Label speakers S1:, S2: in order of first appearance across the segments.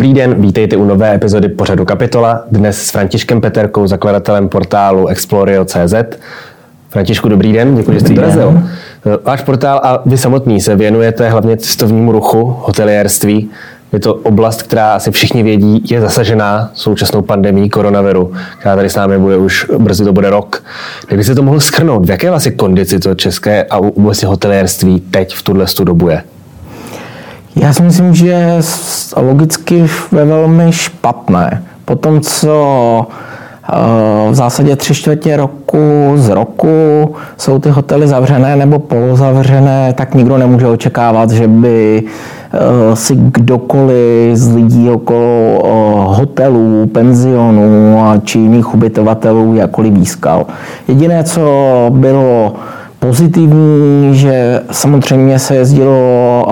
S1: Dobrý den, vítejte u nové epizody pořadu Kapitola. Dnes s Františkem Peterkou, zakladatelem portálu Explorio.cz. Františku, dobrý den, děkuji, že jste dorazil. Váš portál a vy samotný se věnujete hlavně cestovnímu ruchu, hoteliérství. Je to oblast, která asi všichni vědí, je zasažená současnou pandemí koronaviru, která tady s námi bude už brzy to bude rok. Jak by se to mohl schrnout? V jaké vlastně kondici to české a vlastně hoteliérství teď v tuhle dobu je?
S2: Já si myslím, že logicky ve velmi špatné. Po tom, co eh, v zásadě tři čtvrtě roku z roku jsou ty hotely zavřené nebo polozavřené, tak nikdo nemůže očekávat, že by eh, si kdokoliv z lidí okolo eh, hotelů, penzionů či jiných ubytovatelů jakkoliv výskal. Jediné, co bylo pozitivní, že samozřejmě se jezdilo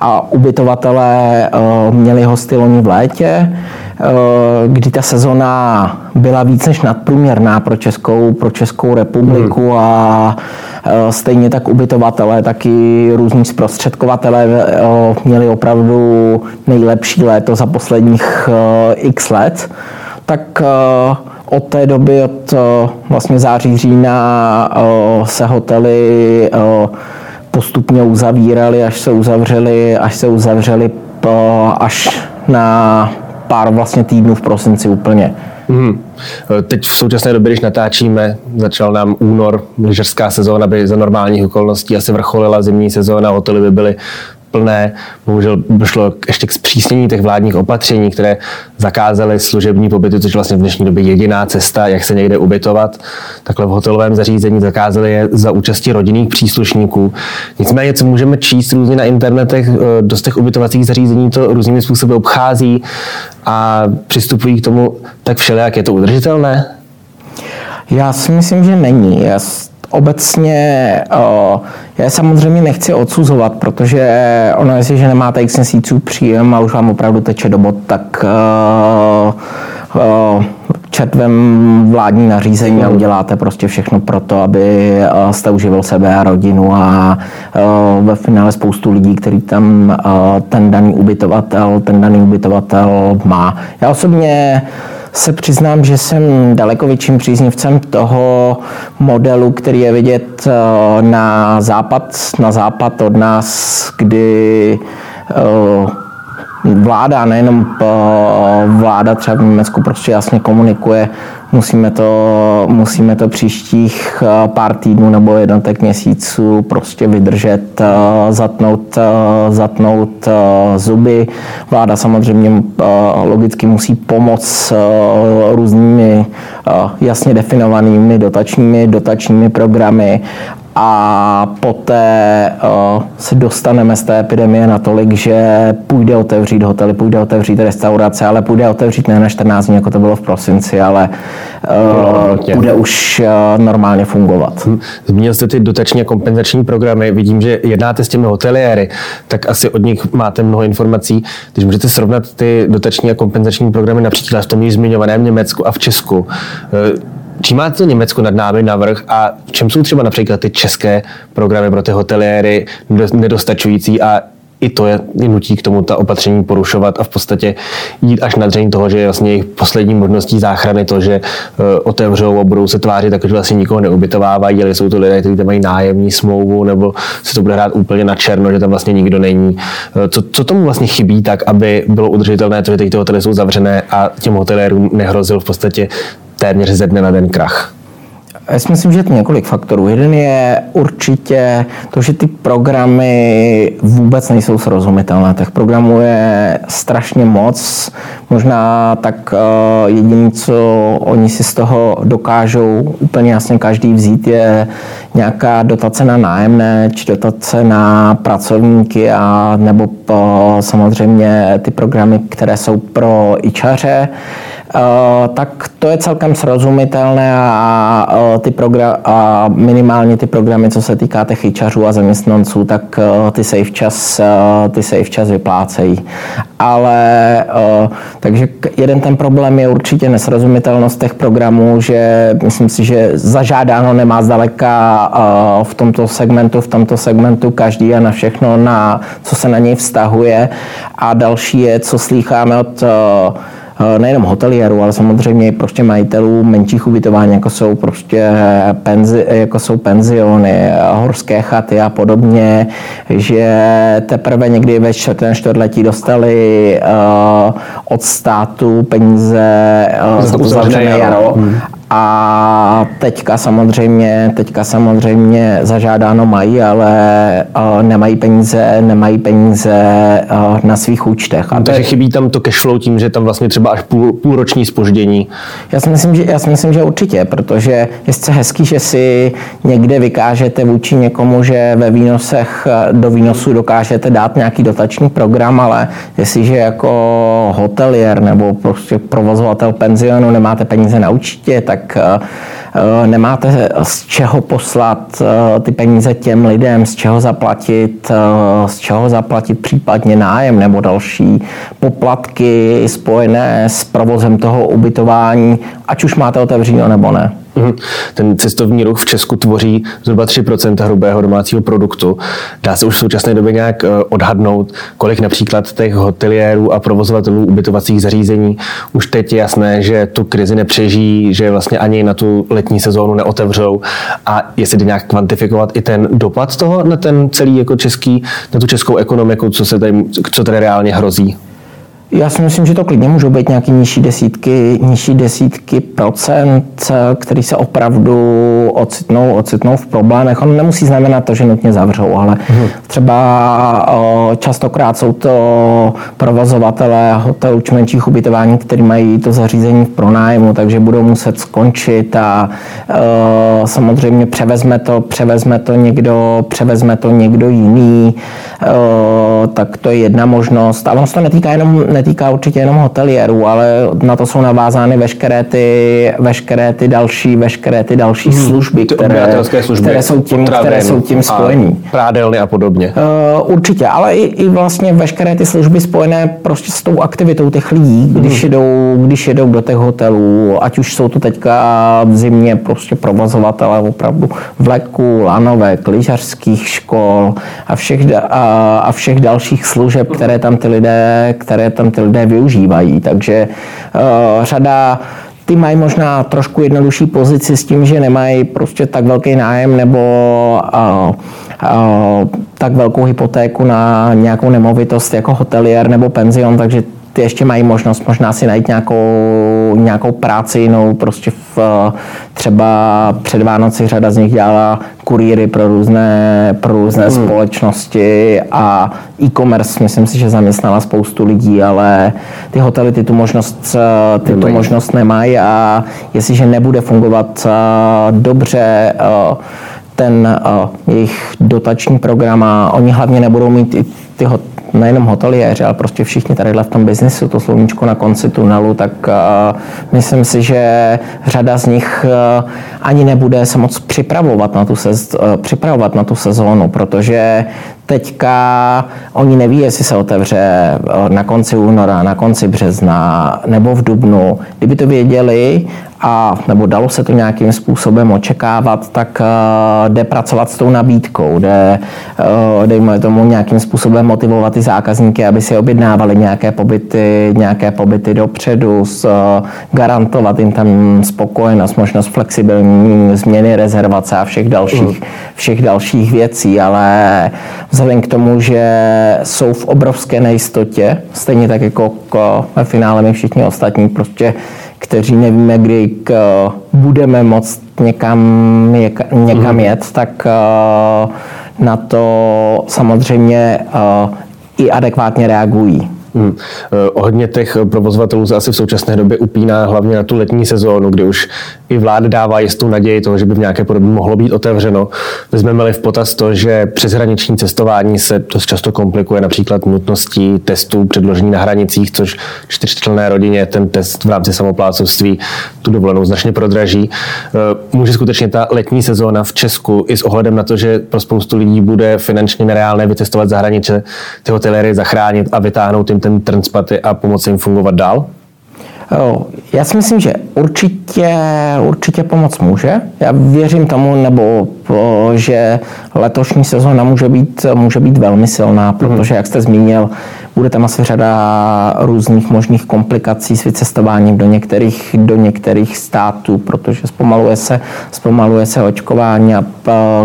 S2: a ubytovatelé měli hosty loni v létě, kdy ta sezona byla víc než nadprůměrná pro Českou, pro Českou republiku hmm. a stejně tak ubytovatelé, tak i různí zprostředkovatelé měli opravdu nejlepší léto za posledních x let. Tak od té doby, od eh, vlastně září, října eh, se hotely eh, postupně uzavíraly, až se uzavřely, až se uzavřely až na pár vlastně týdnů v prosinci úplně. Hmm.
S1: Teď v současné době, když natáčíme, začal nám únor, lyžařská sezóna by za normálních okolností asi vrcholila zimní sezóna, hotely by byly plné. Bohužel došlo ještě k zpřísnění těch vládních opatření, které zakázaly služební pobyty, což vlastně v dnešní době jediná cesta, jak se někde ubytovat. Takhle v hotelovém zařízení zakázali je za účasti rodinných příslušníků. Nicméně, co můžeme číst různě na internetech, eh, dost těch ubytovacích zařízení to různými způsoby obchází a přistupují k tomu tak všelijak. Je to udržitelné?
S2: Já si myslím, že není. Já obecně já samozřejmě nechci odsuzovat, protože ono, jestliže nemáte x měsíců příjem a už vám opravdu teče do bod, tak četvem vládní nařízení a uděláte prostě všechno pro to, aby jste uživil sebe a rodinu a ve finále spoustu lidí, který tam ten daný ubytovatel, ten daný ubytovatel má. Já osobně se přiznám, že jsem daleko větším příznivcem toho modelu, který je vidět eh, na západ, na západ od nás, kdy eh, vláda, nejenom eh, vláda třeba v Německu prostě jasně komunikuje, musíme to, musíme to příštích eh, pár týdnů nebo jednotek měsíců prostě vydržet, eh, zatnout, zatnout zuby. Vláda samozřejmě logicky musí pomoct různými jasně definovanými dotačními, dotačními programy a poté uh, se dostaneme z té epidemie natolik, že půjde otevřít hotely, půjde otevřít restaurace, ale půjde otevřít ne na 14 dní, jako to bylo v prosinci, ale uh, bude už uh, normálně fungovat. Hm.
S1: Zmínil jste ty dotační a kompenzační programy, vidím, že jednáte s těmi hoteliéry, tak asi od nich máte mnoho informací. Když můžete srovnat ty dotační a kompenzační programy například v tom již zmiňovaném Německu a v Česku, Čím má to Německo nad námi navrh a v čem jsou třeba například ty české programy pro ty hoteliéry nedostačující a i to je nutí k tomu ta opatření porušovat a v podstatě jít až na dřeň toho, že je vlastně jejich poslední možností záchrany to, že uh, otevřou a budou se tvářit tak, že vlastně nikoho neubytovávají, ale jsou to lidé, kteří tam mají nájemní smlouvu nebo se to bude hrát úplně na černo, že tam vlastně nikdo není. Uh, co, co tomu vlastně chybí tak, aby bylo udržitelné to, že ty hotely jsou zavřené a těm hotelérům nehrozil v podstatě téměř ze dne na den krach?
S2: Já si myslím, že je to několik faktorů. Jeden je určitě to, že ty programy vůbec nejsou srozumitelné. Těch programů je strašně moc. Možná tak eh, jediné, co oni si z toho dokážou úplně jasně každý vzít, je nějaká dotace na nájemné, či dotace na pracovníky a nebo samozřejmě ty programy, které jsou pro ičaře. Tak to je celkem srozumitelné a, ty program, a minimálně ty programy, co se týká těch chyčařů a zaměstnanců, tak ty se i včas, ty se i včas vyplácejí. Ale takže jeden ten problém je určitě nesrozumitelnost těch programů, že myslím si, že zažádáno nemá zdaleka v tomto segmentu, v tomto segmentu každý a na všechno, na, co se na něj vztahuje. A další je, co slýcháme od Eh, nejenom hotelierů, ale samozřejmě i prostě majitelů menších ubytování, jako jsou prostě penzi, jako jsou penziony, horské chaty a podobně, že teprve někdy ve čtvrtém čtvrtletí dostali uh, od státu peníze uh, za to zavřené jaro. Hmm. A teďka samozřejmě, teďka samozřejmě zažádáno mají, ale uh, nemají peníze, nemají peníze uh, na svých účtech.
S1: A Takže chybí tam to cash flow tím, že tam vlastně třeba až půl, půlroční spoždění.
S2: Já si, myslím, že, já si myslím, že určitě, protože je sice hezký, že si někde vykážete vůči někomu, že ve výnosech do výnosu dokážete dát nějaký dotační program, ale jestliže jako hotelier nebo prostě provozovatel penzionu nemáte peníze na účtě, tak tak eh, eh, nemáte z čeho poslat eh, ty peníze těm lidem, z čeho zaplatit, z čeho zaplatit případně nájem nebo další poplatky spojené s provozem toho ubytování, ať už máte otevřeno nebo ne. Mhm.
S1: Ten cestovní ruch v Česku tvoří zhruba 3% hrubého domácího produktu. Dá se už v současné době nějak eh, odhadnout, kolik například těch hoteliérů a provozovatelů ubytovacích zařízení už teď je jasné, že tu krizi nepřežijí, že vlastně ani na tu letní sezónu neotevřou a jestli jde nějak kvantifikovat i ten dopad toho na ten celý jako český, na tu českou ekonomiku, co se tady, co tady reálně hrozí.
S2: Já si myslím, že to klidně můžou být nějaké nižší desítky, nižší desítky procent, který se opravdu ocitnou, ocitnou v problémech. On nemusí znamenat to, že nutně zavřou, ale hmm. třeba častokrát jsou to provozovatelé hotelů či menších ubytování, kteří mají to zařízení v pronájmu, takže budou muset skončit a samozřejmě převezme to, převezme to někdo, převezme to někdo jiný, tak to je jedna možnost. A on se to netýká jenom, netýká určitě jenom hoteliérů, ale na to jsou navázány veškeré ty, veškeré ty další, veškeré ty další hmm, služby, které, služby, které, jsou tím, které jsou tím spojení.
S1: Prádelny a podobně.
S2: Uh, určitě, ale i, i vlastně veškeré ty služby spojené prostě s tou aktivitou těch lidí, když, hmm. jedou, když jedou do těch hotelů, ať už jsou to teďka v zimě prostě provozovatelé opravdu vleků, lanovek, lyžařských škol a všech, a, a všech dalších služeb, které tam ty lidé, které tam ty lidé využívají. Takže uh, řada ty mají možná trošku jednodušší pozici s tím, že nemají prostě tak velký nájem nebo uh, uh, tak velkou hypotéku na nějakou nemovitost jako hotelier nebo penzion, takže ty ještě mají možnost možná si najít nějakou, nějakou práci jinou, prostě v, třeba před Vánoci řada z nich dělala kurýry pro různé, pro různé hmm. společnosti a e-commerce, myslím si, že zaměstnala spoustu lidí, ale ty hotely ty tu možnost, ty tu možnost nemají a jestliže nebude fungovat dobře ten jejich dotační program a oni hlavně nebudou mít i ty nejenom hoteliéři, ale prostě všichni tady v tom biznisu, to sluníčko na konci tunelu, tak uh, myslím si, že řada z nich uh, ani nebude se moc připravovat na tu, sez, uh, připravovat na tu sezónu, protože teďka oni neví, jestli se otevře na konci února, na konci března nebo v dubnu. Kdyby to věděli a nebo dalo se to nějakým způsobem očekávat, tak uh, jde pracovat s tou nabídkou, jde, uh, dejme tomu nějakým způsobem motivovat ty zákazníky, aby si objednávali nějaké pobyty, nějaké pobyty dopředu, s, uh, garantovat jim tam spokojenost, možnost flexibilní změny rezervace a všech dalších, mm. všech dalších věcí, ale vzhledem k tomu, že jsou v obrovské nejistotě, stejně tak jako ve finále my všichni ostatní, prostě kteří nevíme, kdy k, budeme moct někam, někam mhm. jet, tak na to samozřejmě i adekvátně reagují.
S1: Hmm. Hodně těch provozovatelů se asi v současné době upíná hlavně na tu letní sezónu, kdy už i vláda dává jistou naději toho, že by v nějaké podobě mohlo být otevřeno. Vezmeme-li v potaz to, že přeshraniční cestování se dost často komplikuje například nutností testů předložení na hranicích, což čtyřčlenné rodině ten test v rámci samoplácovství tu dovolenou značně prodraží. Může skutečně ta letní sezóna v Česku i s ohledem na to, že pro spoustu lidí bude finančně nereálné vycestovat za hranice, ty hoteliéry zachránit a vytáhnout jim ten transpaty a pomoci jim fungovat dál?
S2: Já si myslím, že určitě, určitě pomoc může. Já věřím tomu, nebo že letošní sezóna může být, může být velmi silná, mhm. protože, jak jste zmínil, bude tam asi řada různých možných komplikací s vycestováním do některých, do některých států, protože zpomaluje se, zpomaluje se očkování a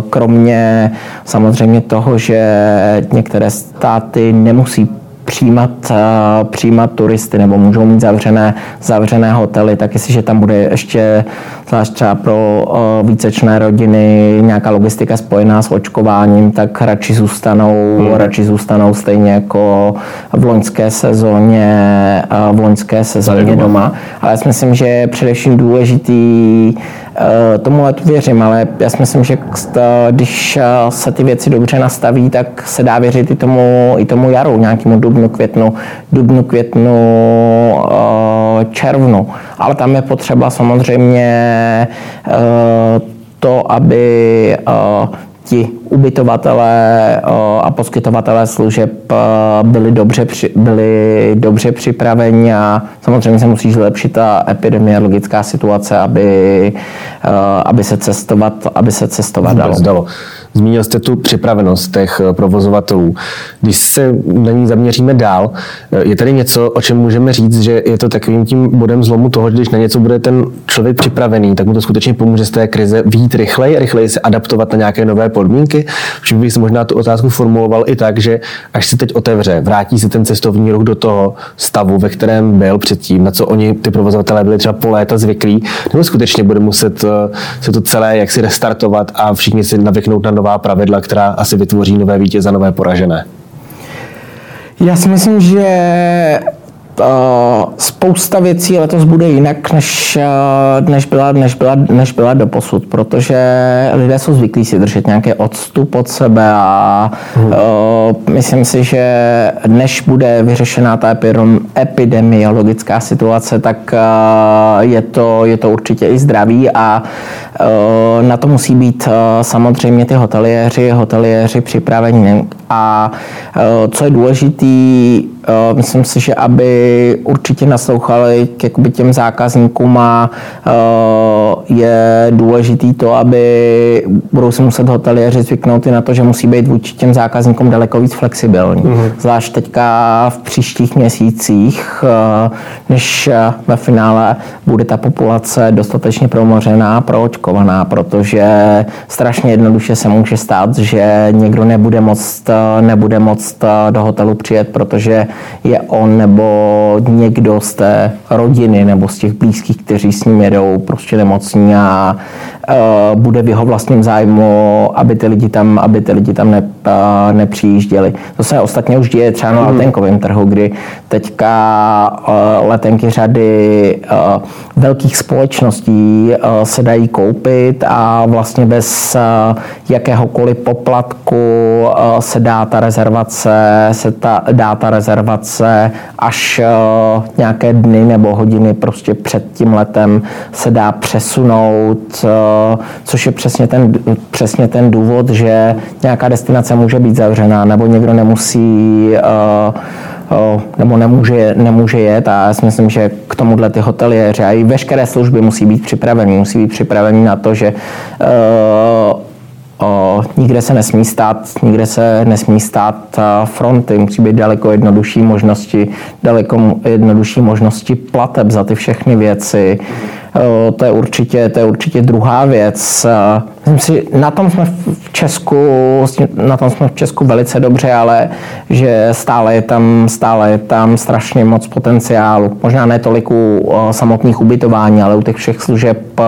S2: kromě samozřejmě toho, že některé státy nemusí přijímat, eh, přijímat turisty nebo můžou mít zavřené, zavřené hotely, tak jestliže tam bude ještě zvlášť třeba pro vícečné rodiny nějaká logistika spojená s očkováním, tak radši zůstanou, hmm. radši zůstanou stejně jako v loňské sezóně, v loňské sezóně doma. Ale já si myslím, že je především důležitý Eh, tomu letu věřím, ale já si myslím, že když eh, se ty věci dobře nastaví, tak se dá věřit i tomu, i tomu jaru, nějakému dubnu, květnu, dubnu, květnu, červnu. Ale tam je potřeba samozřejmě to, aby ti ubytovatelé a poskytovatelé služeb byli dobře, byli dobře připraveni a samozřejmě se musí zlepšit ta epidemiologická situace, aby, aby se cestovat, aby se cestovat dalo. dalo.
S1: Zmínil jste tu připravenost těch eh, provozovatelů. Když se na ní zaměříme dál, eh, je tady něco, o čem můžeme říct, že je to takovým tím bodem zlomu toho, že když na něco bude ten člověk připravený, tak mu to skutečně pomůže z té krize výjít rychleji, rychleji se adaptovat na nějaké nové podmínky. Všem bych si možná tu otázku formuloval i tak, že až se teď otevře, vrátí se ten cestovní ruch do toho stavu, ve kterém byl předtím, na co oni ty provozovatelé byli třeba po léta zvyklí, nebo skutečně bude muset eh, se to celé jaksi restartovat a všichni si navyknout na nová pravidla, která asi vytvoří nové vítěze, nové poražené?
S2: Já si myslím, že spousta věcí letos bude jinak, než, než, byla, než, byla, než byla do posud, protože lidé jsou zvyklí si držet nějaký odstup od sebe a hmm. uh, myslím si, že než bude vyřešená ta epidemiologická situace, tak uh, je, to, je to určitě i zdraví a uh, na to musí být uh, samozřejmě ty hoteliéři, hoteliéři připraveni a co je důležitý, myslím si, že aby určitě naslouchali k jakoby těm zákazníkům a je důležitý to, aby budou si muset hoteliéři zvyknout i na to, že musí být vůči těm zákazníkům daleko víc flexibilní. Mm-hmm. Zvlášť teďka v příštích měsících, než ve finále bude ta populace dostatečně promořená, proočkovaná, protože strašně jednoduše se může stát, že někdo nebude moct, nebude moct do hotelu přijet, protože je on nebo někdo z té rodiny nebo z těch blízkých, kteří s ním jedou, prostě nemocní a uh, bude v jeho vlastním zájmu, aby ty lidi tam, aby ty lidi tam ne, uh, nepřijížděli. To se ostatně už děje třeba na hmm. letenkovém trhu, kdy teďka uh, letenky řady uh, velkých společností uh, se dají koupit a vlastně bez uh, jakéhokoliv poplatku uh, se dá ta rezervace, se ta, dá ta rezervace až uh, nějaké dny nebo hodiny prostě před tím letem se dá přesunout, uh, což je přesně ten, přesně ten důvod, že nějaká destinace může být zavřená nebo někdo nemusí uh, nebo nemůže, nemůže jet a já si myslím, že k tomuhle ty hoteliéři a i veškeré služby musí být připraveni. Musí být připraveni na to, že O, nikde se nesmí stát, nikde se nesmí stát fronty, musí být daleko jednodušší možnosti, daleko jednodušší možnosti plateb za ty všechny věci. To je určitě, to je určitě druhá věc. Myslím si, na tom jsme v Česku, na tom jsme v Česku velice dobře, ale že stále je tam, stále je tam strašně moc potenciálu. Možná ne tolik u samotných ubytování, ale u těch všech služeb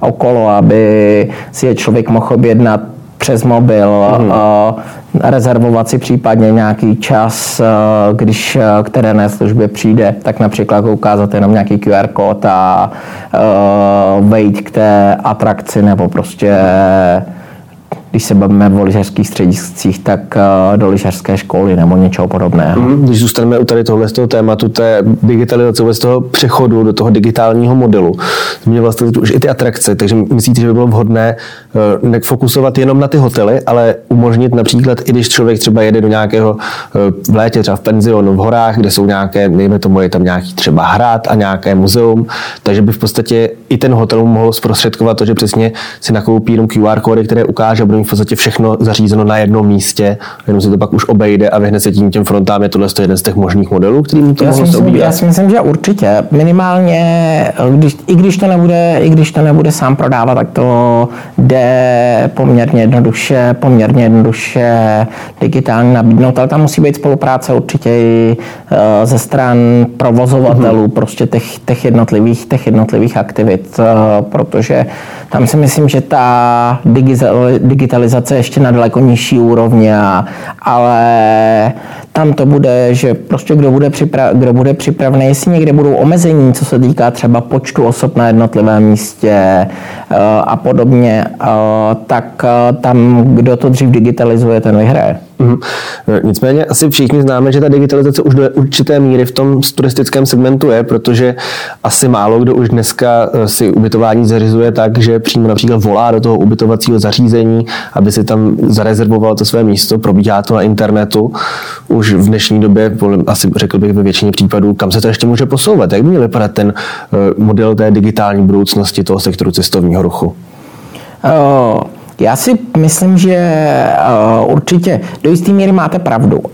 S2: okolo, aby si je člověk mohl objednat přes mobil, mm. rezervovat si případně nějaký čas, když k terénné službě přijde, tak například ukázat jenom nějaký QR kód a vejít k té atrakci nebo prostě když se bavíme o lyžařských střediscích, tak eh, do lyžařské školy nebo něčeho podobného.
S1: Mm, když zůstaneme u tady tohle z toho tématu té digitalizace, z toho přechodu do toho digitálního modelu, zmiňoval jste už i ty atrakce, takže myslíte, že by bylo vhodné eh, nefokusovat jenom na ty hotely, ale umožnit například, i když člověk třeba jede do nějakého eh, v létě, třeba v penzionu v horách, kde jsou nějaké, nejme tomu, je tam nějaký třeba hrad a nějaké muzeum, takže by v podstatě i ten hotel mohl zprostředkovat to, že přesně si nakoupí jenom QR kódy, které ukáže, v podstatě všechno zařízeno na jednom místě, jenom se to pak už obejde a vyhne se tím těm frontám. Je tohle jeden z těch možných modelů, kterým to
S2: já
S1: mohlo
S2: si myslím, Já si myslím, že určitě. Minimálně, když, i, když to nebude, i když to nebude sám prodávat, tak to jde poměrně jednoduše, poměrně jednoduše digitálně nabídnout, ale tam musí být spolupráce určitě i eh, ze stran provozovatelů, mm-hmm. prostě těch, těch, jednotlivých, těch jednotlivých aktivit, eh, protože tam si myslím, že ta digitalizace ještě na daleko nižší úrovni, ale tam to bude, že prostě kdo bude, připra- kdo bude připravený, jestli někde budou omezení, co se týká třeba počtu osob na jednotlivém místě eh, a podobně, eh, tak eh, tam, kdo to dřív digitalizuje, ten vyhraje. Mm-hmm.
S1: Nicméně asi všichni známe, že ta digitalizace už do určité míry v tom turistickém segmentu je, protože asi málo kdo už dneska si ubytování zařizuje tak, že přímo například volá do toho ubytovacího zařízení, aby si tam zarezervoval to své místo, probíhá to na internetu. Už v dnešní době, asi řekl bych ve většině případů, kam se to ještě může posouvat? Jak by měl vypadat ten eh, model té digitální budoucnosti toho sektoru cestovního ruchu?
S2: Oh. Já si myslím, že uh, určitě do jisté míry máte pravdu. Uh,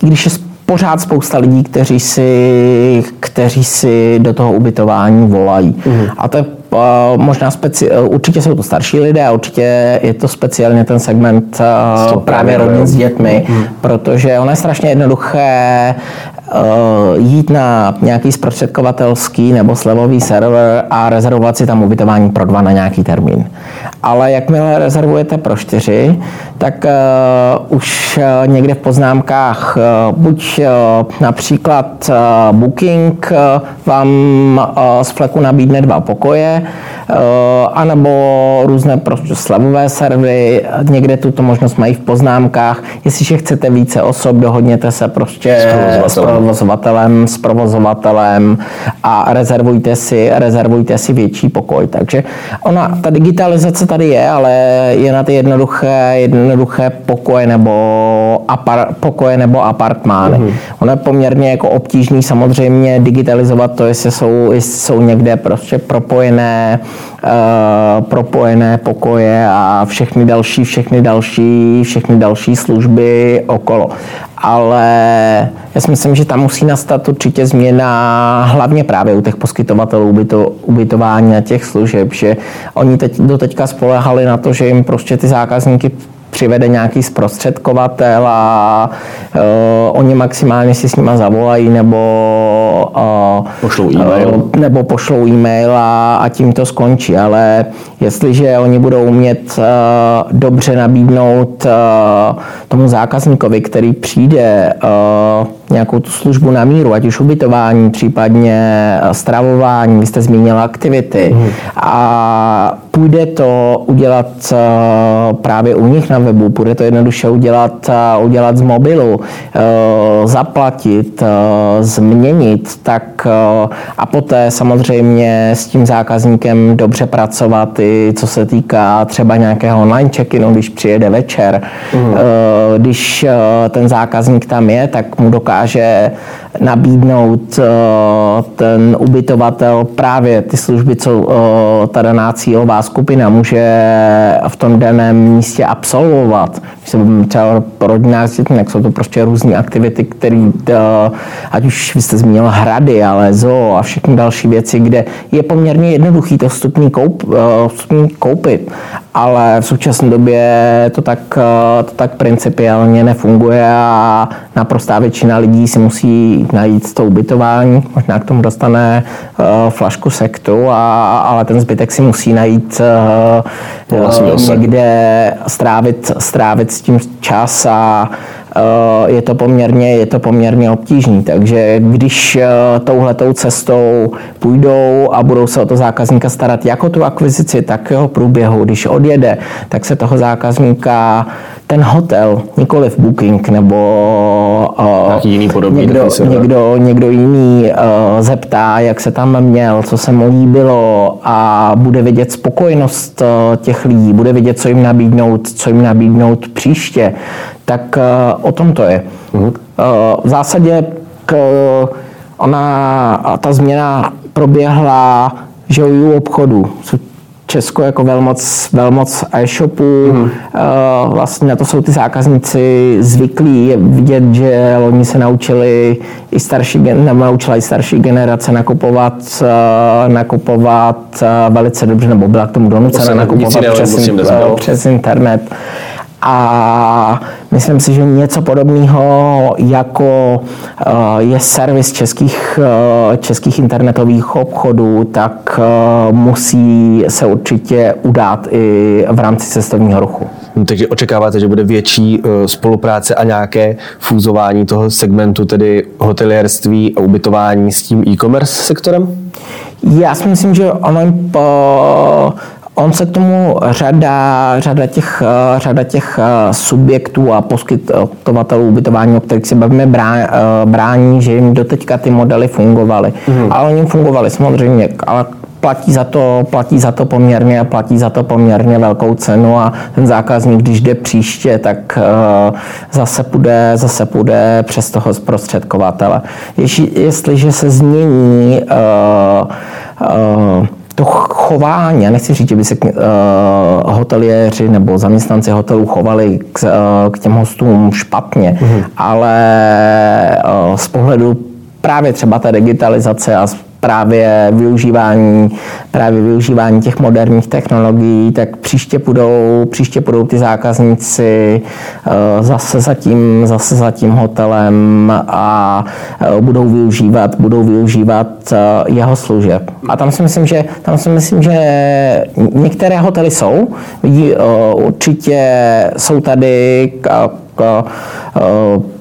S2: když je pořád spousta lidí, kteří si, kteří si do toho ubytování volají. Mm. A to je uh, možná speci- určitě jsou to starší lidé a určitě je to speciálně ten segment uh, právě rodin s dětmi, mm. protože ono je strašně jednoduché jít na nějaký zprostředkovatelský nebo slevový server a rezervovat si tam ubytování pro dva na nějaký termín. Ale jakmile rezervujete pro čtyři, tak uh, už uh, někde v poznámkách uh, buď uh, například uh, Booking uh, vám uh, z fleku nabídne dva pokoje, anebo různé prostě slevové servery, někde tuto možnost mají v poznámkách. Jestliže chcete více osob, dohodněte se prostě s provozovatelem, s provozovatelem a rezervujte si, rezervujte si větší pokoj. Takže ona, ta digitalizace tady je, ale je na ty jednoduché, jednoduché pokoje nebo, apar, pokoje nebo apartmány. Mm-hmm. Ono je poměrně jako obtížný samozřejmě digitalizovat to, jestli jsou, jestli jsou někde prostě propojené uh, propojené pokoje a všechny další, všechny další, všechny další služby okolo. Ale já si myslím, že tam musí nastat určitě změna hlavně právě u těch poskytovatelů ubyto, ubytování a těch služeb, že oni teď, do teďka spolehali na to, že jim prostě ty zákazníky přivede nějaký zprostředkovatel a uh, oni maximálně si s nima zavolají nebo
S1: uh, pošlou e-mail,
S2: uh, nebo pošlou e-mail a, a tím to skončí. Ale jestliže oni budou umět uh, dobře nabídnout uh, tomu zákazníkovi, který přijde uh, nějakou tu službu na míru, ať už ubytování, případně stravování, vy jste zmínil aktivity mm. a půjde to udělat uh, právě u nich na webu, půjde to jednoduše udělat, uh, udělat z mobilu, uh, zaplatit, změnit, tak a poté samozřejmě s tím zákazníkem dobře pracovat i co se týká třeba nějakého online check-inu, když přijede večer. Mm. Když ten zákazník tam je, tak mu dokáže nabídnout eh, ten ubytovatel právě ty služby, co eh, ta daná cílová skupina může v tom daném místě absolvovat. Když se třeba rodinách s dětmi, tak jsou to prostě různé aktivity, které, eh, ať už vy jste zmínil hrady, ale zoo a všechny další věci, kde je poměrně jednoduchý to vstupní, koup, vstupní koupit, ale v současné době to tak, to tak principiálně nefunguje a naprostá většina lidí si musí najít to ubytování, možná k tomu dostane uh, flašku sektu, a, ale ten zbytek si musí najít mít někde strávit, strávit s tím čas a je to poměrně, je to poměrně obtížný. Takže když touhletou cestou půjdou a budou se o to zákazníka starat jako tu akvizici, tak jeho průběhu, když odjede, tak se toho zákazníka ten hotel, nikoli v Booking nebo
S1: uh, jiný podobný
S2: někdo, někdo, někdo jiný uh, zeptá, jak se tam měl, co se mu líbilo a bude vidět spokojenost uh, těch lidí, bude vidět, co jim nabídnout, co jim nabídnout příště, tak uh, o tom to je. Uh-huh. Uh, v zásadě k, ona, ta změna proběhla že u obchodu. Česko jako velmoc, velmoc e-shopů. Hmm. Vlastně na to jsou ty zákazníci zvyklí. Je vidět, že oni se naučili i starší, naučila i starší generace nakupovat, eh, nakupovat eh, velice dobře, nebo byla k tomu donucena nakupovat přes, přes internet. A myslím si, že něco podobného, jako eh, je servis českých, eh, českých internetových obchodů, tak eh, musí se určitě udát i v rámci cestovního ruchu.
S1: No, takže očekáváte, že bude větší spolupráce a nějaké fúzování toho segmentu, tedy hotelierství a ubytování s tím e-commerce sektorem?
S2: Já si myslím, že ono On se k tomu řada, řada, těch, eh, řada těch eh, subjektů a poskytovatelů ubytování, o kterých se bavíme, eh, brání, že jim doteďka ty modely fungovaly. Mm. Ale oni fungovaly samozřejmě, ale platí za, to, platí za to poměrně platí za to poměrně velkou cenu a ten zákazník, když jde příště, tak zase půjde, zase půjde přes toho zprostředkovatele. jestliže se změní uh, uh, to chování, já nechci říct, že by se uh, hoteliéři nebo zaměstnanci hotelů chovali k, uh, k těm hostům špatně, mm-hmm. ale uh, z pohledu právě třeba ta digitalizace a právě využívání, právě využívání těch moderních technologií, tak příště budou, příště budou ty zákazníci eh, zase za tím, zase za tím hotelem a eh, budou využívat, budou využívat eh, jeho služeb. A tam si myslím, že, tam si myslím, že některé hotely jsou, určitě jsou tady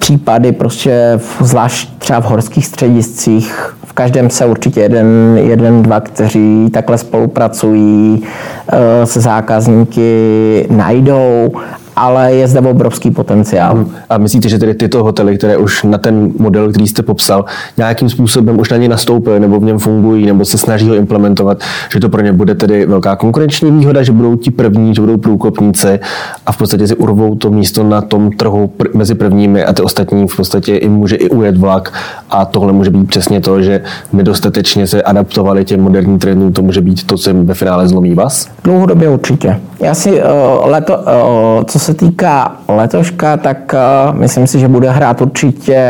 S2: případy prostě zvlášť třeba v horských střediscích. V každém se určitě jeden, jeden dva, kteří takhle spolupracují eh, se zákazníky, najdou ale je zde obrovský potenciál.
S1: A myslíte, že tedy tyto hotely, které už na ten model, který jste popsal, nějakým způsobem už na ně nastoupily, nebo v něm fungují, nebo se snaží ho implementovat, že to pro ně bude tedy velká konkurenční výhoda, že budou ti první, že budou průkopníci a v podstatě si urvou to místo na tom trhu pr- mezi prvními a ty ostatní v podstatě i může i ujet vlak a tohle může být přesně to, že nedostatečně se adaptovali těm moderním trendům, to může být to, co jim ve finále zlomí vás?
S2: Dlouhodobě určitě. Já si uh, leto, uh, co se se týká letoška, tak uh, myslím si, že bude hrát určitě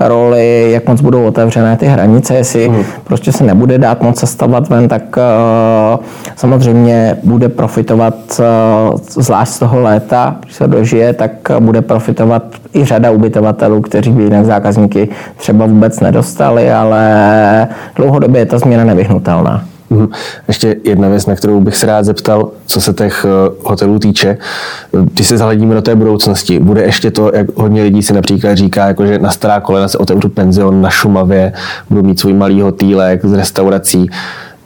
S2: roli, jak moc budou otevřené ty hranice. Jestli hmm. prostě se nebude dát moc cestovat ven, tak uh, samozřejmě bude profitovat, uh, zvlášť z toho léta, když se dožije, tak bude profitovat i řada ubytovatelů, kteří by jinak zákazníky třeba vůbec nedostali, ale dlouhodobě je ta změna nevyhnutelná.
S1: Mhm. Ještě jedna věc, na kterou bych se rád zeptal, co se těch eh, hotelů týče. Když se zahledíme do té budoucnosti, bude ještě to, jak hodně lidí si například říká, jako že na stará kolena se otevřu penzion na Šumavě, budu mít svůj malý hotýlek z restaurací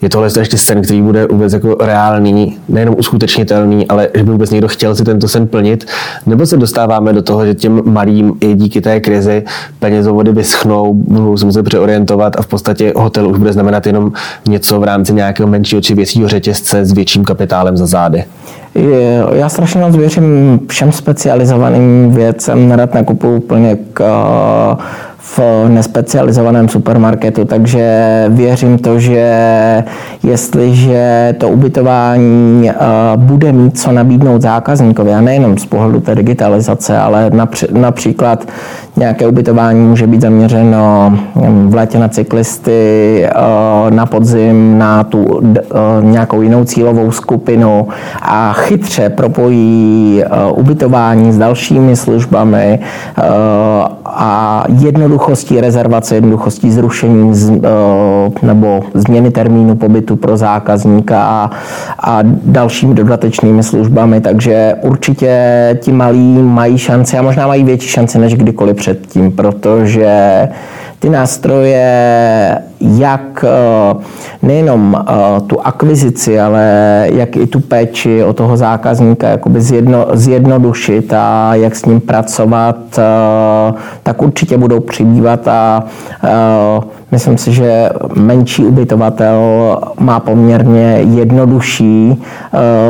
S1: je tohle ještě sen, který bude vůbec jako reálný, nejenom uskutečnitelný, ale že by vůbec někdo chtěl si tento sen plnit, nebo se dostáváme do toho, že těm malým i díky té krizi penězovody vyschnou, budou se muset přeorientovat a v podstatě hotel už bude znamenat jenom něco v rámci nějakého menšího či většího řetězce s větším kapitálem za zády.
S2: Já strašně moc věřím všem specializovaným věcem, nerad nakupuju úplně k nespecializovaném supermarketu, takže věřím to, že jestliže to ubytování eh, bude mít co nabídnout zákazníkovi, a nejenom z pohledu té digitalizace, ale například nějaké ubytování může být zaměřeno v létě na cyklisty, eh, na podzim na tu eh, nějakou jinou cílovou skupinu a chytře propojí ubytování s dalšími službami a jednoduchostí rezervace, jednoduchostí zrušení z, nebo změny termínu pobytu pro zákazníka a, a dalšími dodatečnými službami, takže určitě ti malí mají šanci a možná mají větší šanci než kdykoliv předtím, protože ty nástroje, jak eh, nejenom eh, tu akvizici, ale jak i tu péči o toho zákazníka jakoby zjedno, zjednodušit a jak s ním pracovat, eh, tak určitě budou přibývat a myslím si, že menší ubytovatel má poměrně jednodušší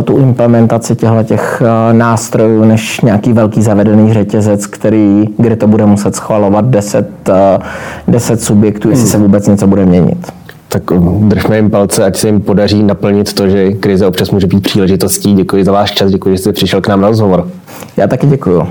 S2: tu implementaci těchto těch nástrojů než nějaký velký zavedený řetězec, který, kde to bude muset schvalovat 10 10 subjektů, jestli hmm. se vůbec něco bude měnit.
S1: Tak držme jim palce, ať se jim podaří naplnit to, že krize občas může být příležitostí. Děkuji za váš čas, děkuji, že jste přišel k nám na rozhovor.
S2: Já taky děkuji.